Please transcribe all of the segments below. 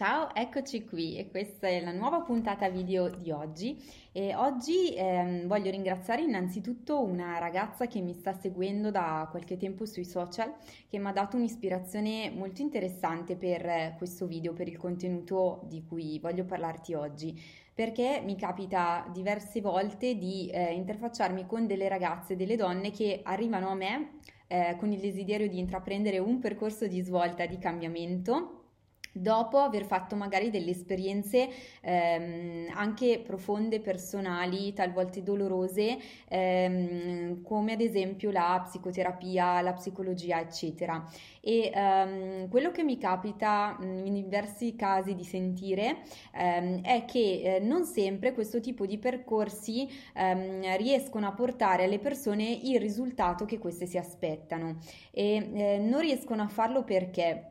Ciao, eccoci qui e questa è la nuova puntata video di oggi. E oggi ehm, voglio ringraziare innanzitutto una ragazza che mi sta seguendo da qualche tempo sui social che mi ha dato un'ispirazione molto interessante per questo video, per il contenuto di cui voglio parlarti oggi. Perché mi capita diverse volte di eh, interfacciarmi con delle ragazze, delle donne che arrivano a me eh, con il desiderio di intraprendere un percorso di svolta, di cambiamento dopo aver fatto magari delle esperienze ehm, anche profonde, personali, talvolta dolorose, ehm, come ad esempio la psicoterapia, la psicologia, eccetera. E ehm, quello che mi capita in diversi casi di sentire ehm, è che eh, non sempre questo tipo di percorsi ehm, riescono a portare alle persone il risultato che queste si aspettano e eh, non riescono a farlo perché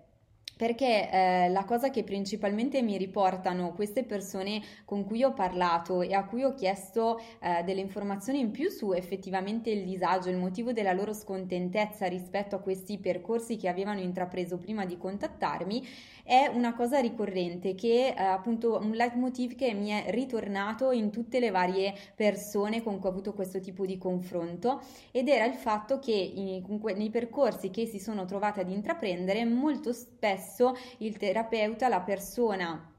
perché eh, la cosa che principalmente mi riportano queste persone con cui ho parlato e a cui ho chiesto eh, delle informazioni in più su effettivamente il disagio, il motivo della loro scontentezza rispetto a questi percorsi che avevano intrapreso prima di contattarmi, è una cosa ricorrente che eh, appunto un leitmotiv che mi è ritornato in tutte le varie persone con cui ho avuto questo tipo di confronto ed era il fatto che in, nei percorsi che si sono trovate ad intraprendere molto spesso il terapeuta, la persona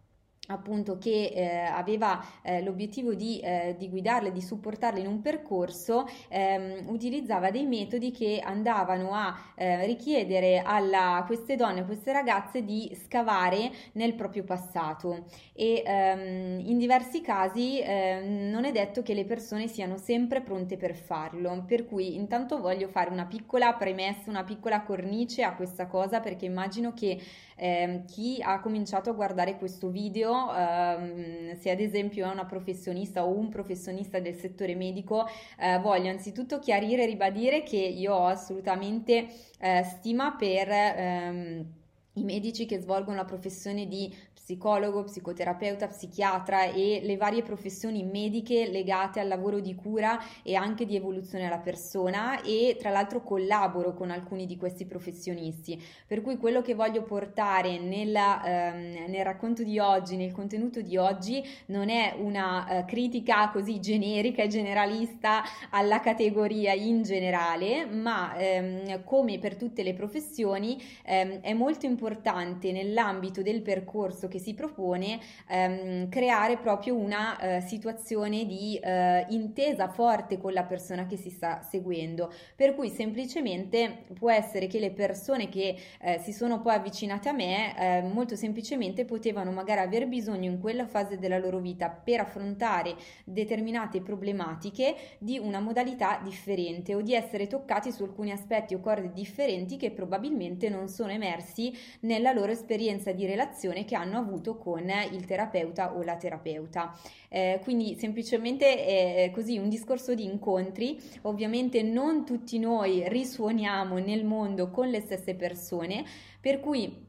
appunto che eh, aveva eh, l'obiettivo di, eh, di, guidarle, di supportarle in un percorso, ehm, utilizzava dei metodi che andavano a eh, richiedere a queste donne, a queste ragazze di scavare nel proprio passato. E ehm, in diversi casi ehm, non è detto che le persone siano sempre pronte per farlo, per cui intanto voglio fare una piccola premessa, una piccola cornice a questa cosa perché immagino che ehm, chi ha cominciato a guardare questo video ehm, se ad esempio è una professionista o un professionista del settore medico, eh, voglio anzitutto chiarire e ribadire che io ho assolutamente eh, stima per ehm, i medici che svolgono la professione di psicologo, psicoterapeuta, psichiatra e le varie professioni mediche legate al lavoro di cura e anche di evoluzione della persona e tra l'altro collaboro con alcuni di questi professionisti. Per cui quello che voglio portare nella, ehm, nel racconto di oggi, nel contenuto di oggi, non è una eh, critica così generica e generalista alla categoria in generale, ma ehm, come per tutte le professioni ehm, è molto importante nell'ambito del percorso che si propone ehm, creare proprio una eh, situazione di eh, intesa forte con la persona che si sta seguendo, per cui semplicemente può essere che le persone che eh, si sono poi avvicinate a me eh, molto semplicemente potevano magari aver bisogno in quella fase della loro vita per affrontare determinate problematiche di una modalità differente o di essere toccati su alcuni aspetti o corde differenti che probabilmente non sono emersi nella loro esperienza di relazione che hanno avuto con il terapeuta o la terapeuta. Eh, quindi semplicemente è così un discorso di incontri, ovviamente non tutti noi risuoniamo nel mondo con le stesse persone, per cui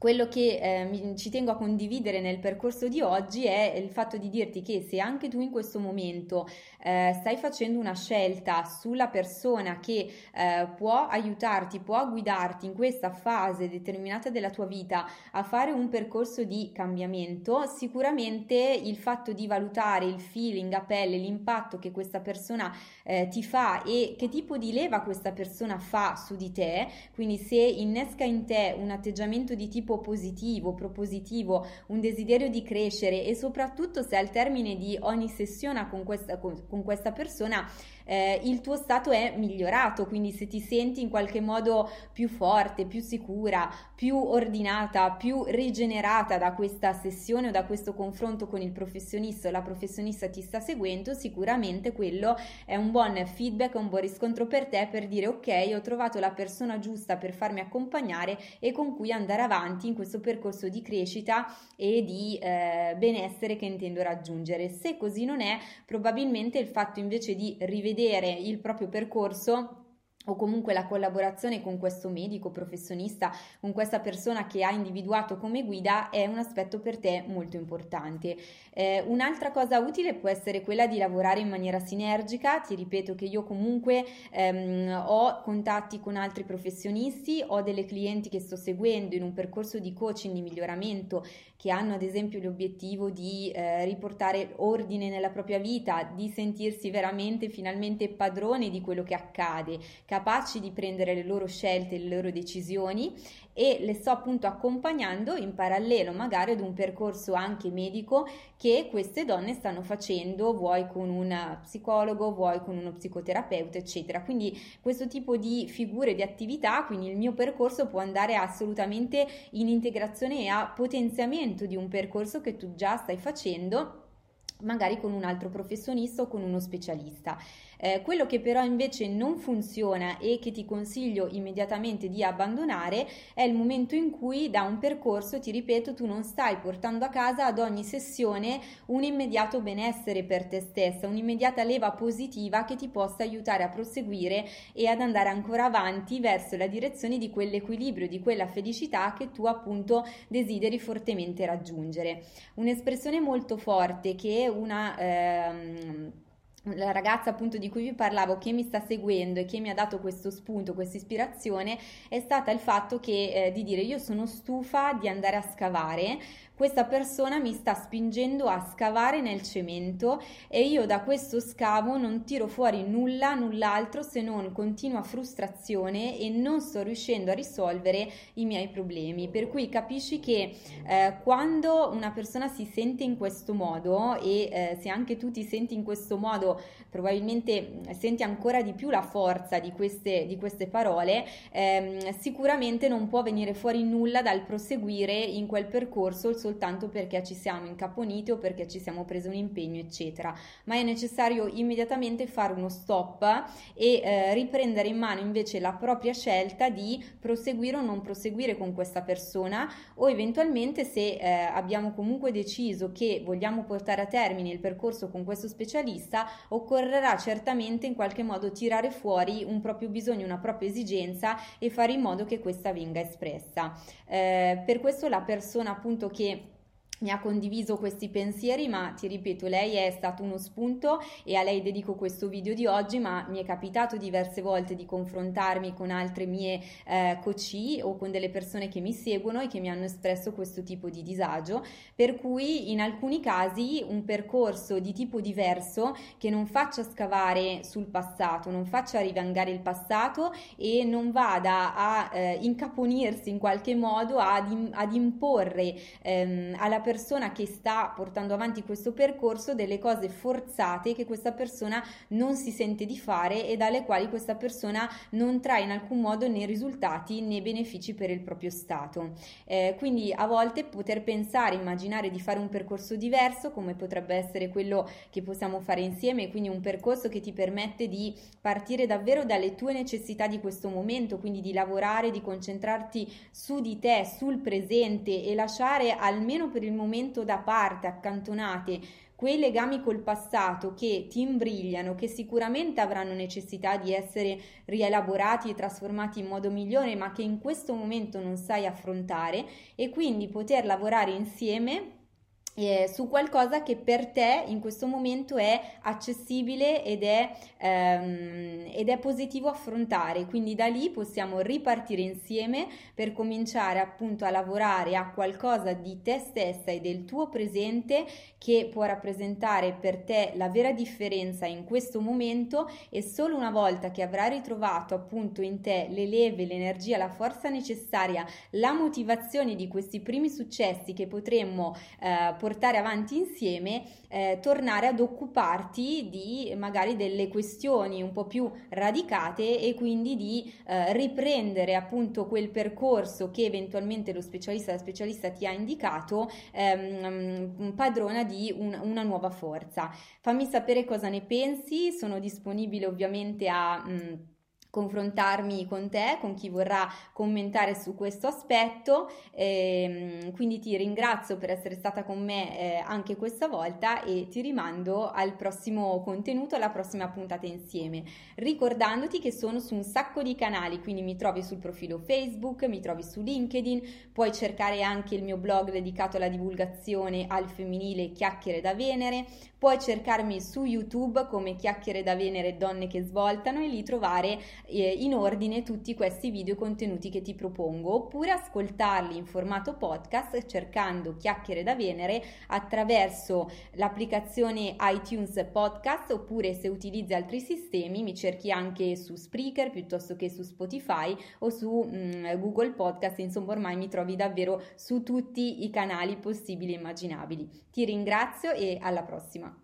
quello che eh, ci tengo a condividere nel percorso di oggi è il fatto di dirti che se anche tu in questo momento eh, stai facendo una scelta sulla persona che eh, può aiutarti, può guidarti in questa fase determinata della tua vita a fare un percorso di cambiamento, sicuramente il fatto di valutare il feeling a pelle, l'impatto che questa persona eh, ti fa e che tipo di leva questa persona fa su di te, quindi se innesca in te un atteggiamento di tipo positivo, propositivo, un desiderio di crescere e soprattutto se al termine di ogni sessione con questa, con, con questa persona eh, il tuo stato è migliorato, quindi se ti senti in qualche modo più forte, più sicura, più ordinata, più rigenerata da questa sessione o da questo confronto con il professionista o la professionista ti sta seguendo, sicuramente quello è un buon feedback, un buon riscontro per te per dire ok, ho trovato la persona giusta per farmi accompagnare e con cui andare avanti in questo percorso di crescita e di eh, benessere che intendo raggiungere. Se così non è, probabilmente il fatto invece di rivedere il proprio percorso o comunque la collaborazione con questo medico professionista, con questa persona che ha individuato come guida è un aspetto per te molto importante. Eh, un'altra cosa utile può essere quella di lavorare in maniera sinergica, ti ripeto che io comunque ehm, ho contatti con altri professionisti, ho delle clienti che sto seguendo in un percorso di coaching di miglioramento che hanno ad esempio l'obiettivo di eh, riportare ordine nella propria vita, di sentirsi veramente finalmente padroni di quello che accade, capaci di prendere le loro scelte, le loro decisioni e le sto appunto accompagnando in parallelo magari ad un percorso anche medico che queste donne stanno facendo, vuoi con un psicologo, vuoi con uno psicoterapeuta, eccetera. Quindi questo tipo di figure di attività, quindi il mio percorso può andare assolutamente in integrazione e a potenziamento di un percorso che tu già stai facendo magari con un altro professionista o con uno specialista. Eh, quello che però invece non funziona e che ti consiglio immediatamente di abbandonare è il momento in cui da un percorso, ti ripeto, tu non stai portando a casa ad ogni sessione un immediato benessere per te stessa, un'immediata leva positiva che ti possa aiutare a proseguire e ad andare ancora avanti verso la direzione di quell'equilibrio, di quella felicità che tu appunto desideri fortemente raggiungere. Un'espressione molto forte che una... Ehm, la ragazza appunto di cui vi parlavo che mi sta seguendo e che mi ha dato questo spunto, questa ispirazione è stata il fatto che, eh, di dire io sono stufa di andare a scavare questa persona mi sta spingendo a scavare nel cemento e io da questo scavo non tiro fuori nulla, null'altro se non continua frustrazione e non sto riuscendo a risolvere i miei problemi. Per cui capisci che eh, quando una persona si sente in questo modo e eh, se anche tu ti senti in questo modo, probabilmente senti ancora di più la forza di queste, di queste parole, ehm, sicuramente non può venire fuori nulla dal proseguire in quel percorso soltanto perché ci siamo incaponiti o perché ci siamo presi un impegno, eccetera, ma è necessario immediatamente fare uno stop e eh, riprendere in mano invece la propria scelta di proseguire o non proseguire con questa persona o eventualmente se eh, abbiamo comunque deciso che vogliamo portare a termine il percorso con questo specialista, occorrerà certamente in qualche modo tirare fuori un proprio bisogno, una propria esigenza e fare in modo che questa venga espressa. Eh, per questo la persona appunto che mi ha condiviso questi pensieri, ma ti ripeto, lei è stato uno spunto e a lei dedico questo video di oggi, ma mi è capitato diverse volte di confrontarmi con altre mie eh, coach o con delle persone che mi seguono e che mi hanno espresso questo tipo di disagio, per cui in alcuni casi un percorso di tipo diverso che non faccia scavare sul passato, non faccia rivangare il passato e non vada a eh, incaponirsi in qualche modo ad, ad imporre ehm, alla persona persona che sta portando avanti questo percorso delle cose forzate che questa persona non si sente di fare e dalle quali questa persona non trae in alcun modo né risultati né benefici per il proprio stato. Eh, quindi a volte poter pensare, immaginare di fare un percorso diverso come potrebbe essere quello che possiamo fare insieme, quindi un percorso che ti permette di partire davvero dalle tue necessità di questo momento, quindi di lavorare, di concentrarti su di te, sul presente e lasciare almeno per il momento da parte, accantonate, quei legami col passato che ti imbrigliano, che sicuramente avranno necessità di essere rielaborati e trasformati in modo migliore, ma che in questo momento non sai affrontare e quindi poter lavorare insieme eh, su qualcosa che per te in questo momento è accessibile ed è, ehm, ed è positivo affrontare. Quindi da lì possiamo ripartire insieme per cominciare appunto a lavorare a qualcosa di te stessa e del tuo presente che può rappresentare per te la vera differenza in questo momento e solo una volta che avrai ritrovato appunto in te le leve, l'energia, la forza necessaria, la motivazione di questi primi successi che potremmo eh, portare avanti insieme, eh, tornare ad occuparti di magari delle questioni un po' più radicate e quindi di eh, riprendere appunto quel percorso che eventualmente lo specialista, la specialista ti ha indicato, ehm, padrona di un, una nuova forza. Fammi sapere cosa ne pensi, sono disponibile ovviamente a... Mh, confrontarmi con te, con chi vorrà commentare su questo aspetto. Eh, quindi ti ringrazio per essere stata con me eh, anche questa volta e ti rimando al prossimo contenuto, alla prossima puntata insieme. Ricordandoti che sono su un sacco di canali, quindi mi trovi sul profilo Facebook, mi trovi su LinkedIn, puoi cercare anche il mio blog dedicato alla divulgazione al femminile Chiacchiere da Venere, puoi cercarmi su YouTube come Chiacchiere da Venere Donne che svoltano e lì trovare eh, in ordine tutti questi video contenuti che ti propongo oppure ascoltarli in formato podcast cercando Chiacchiere da Venere attraverso l'applicazione iTunes Podcast oppure se utilizzi altri sistemi mi cerchi anche su Spreaker piuttosto che su Spotify o su mh, mm, Google Podcast insomma ormai mi trovi davvero su tutti i canali possibili e immaginabili. Ti ringrazio e alla prossima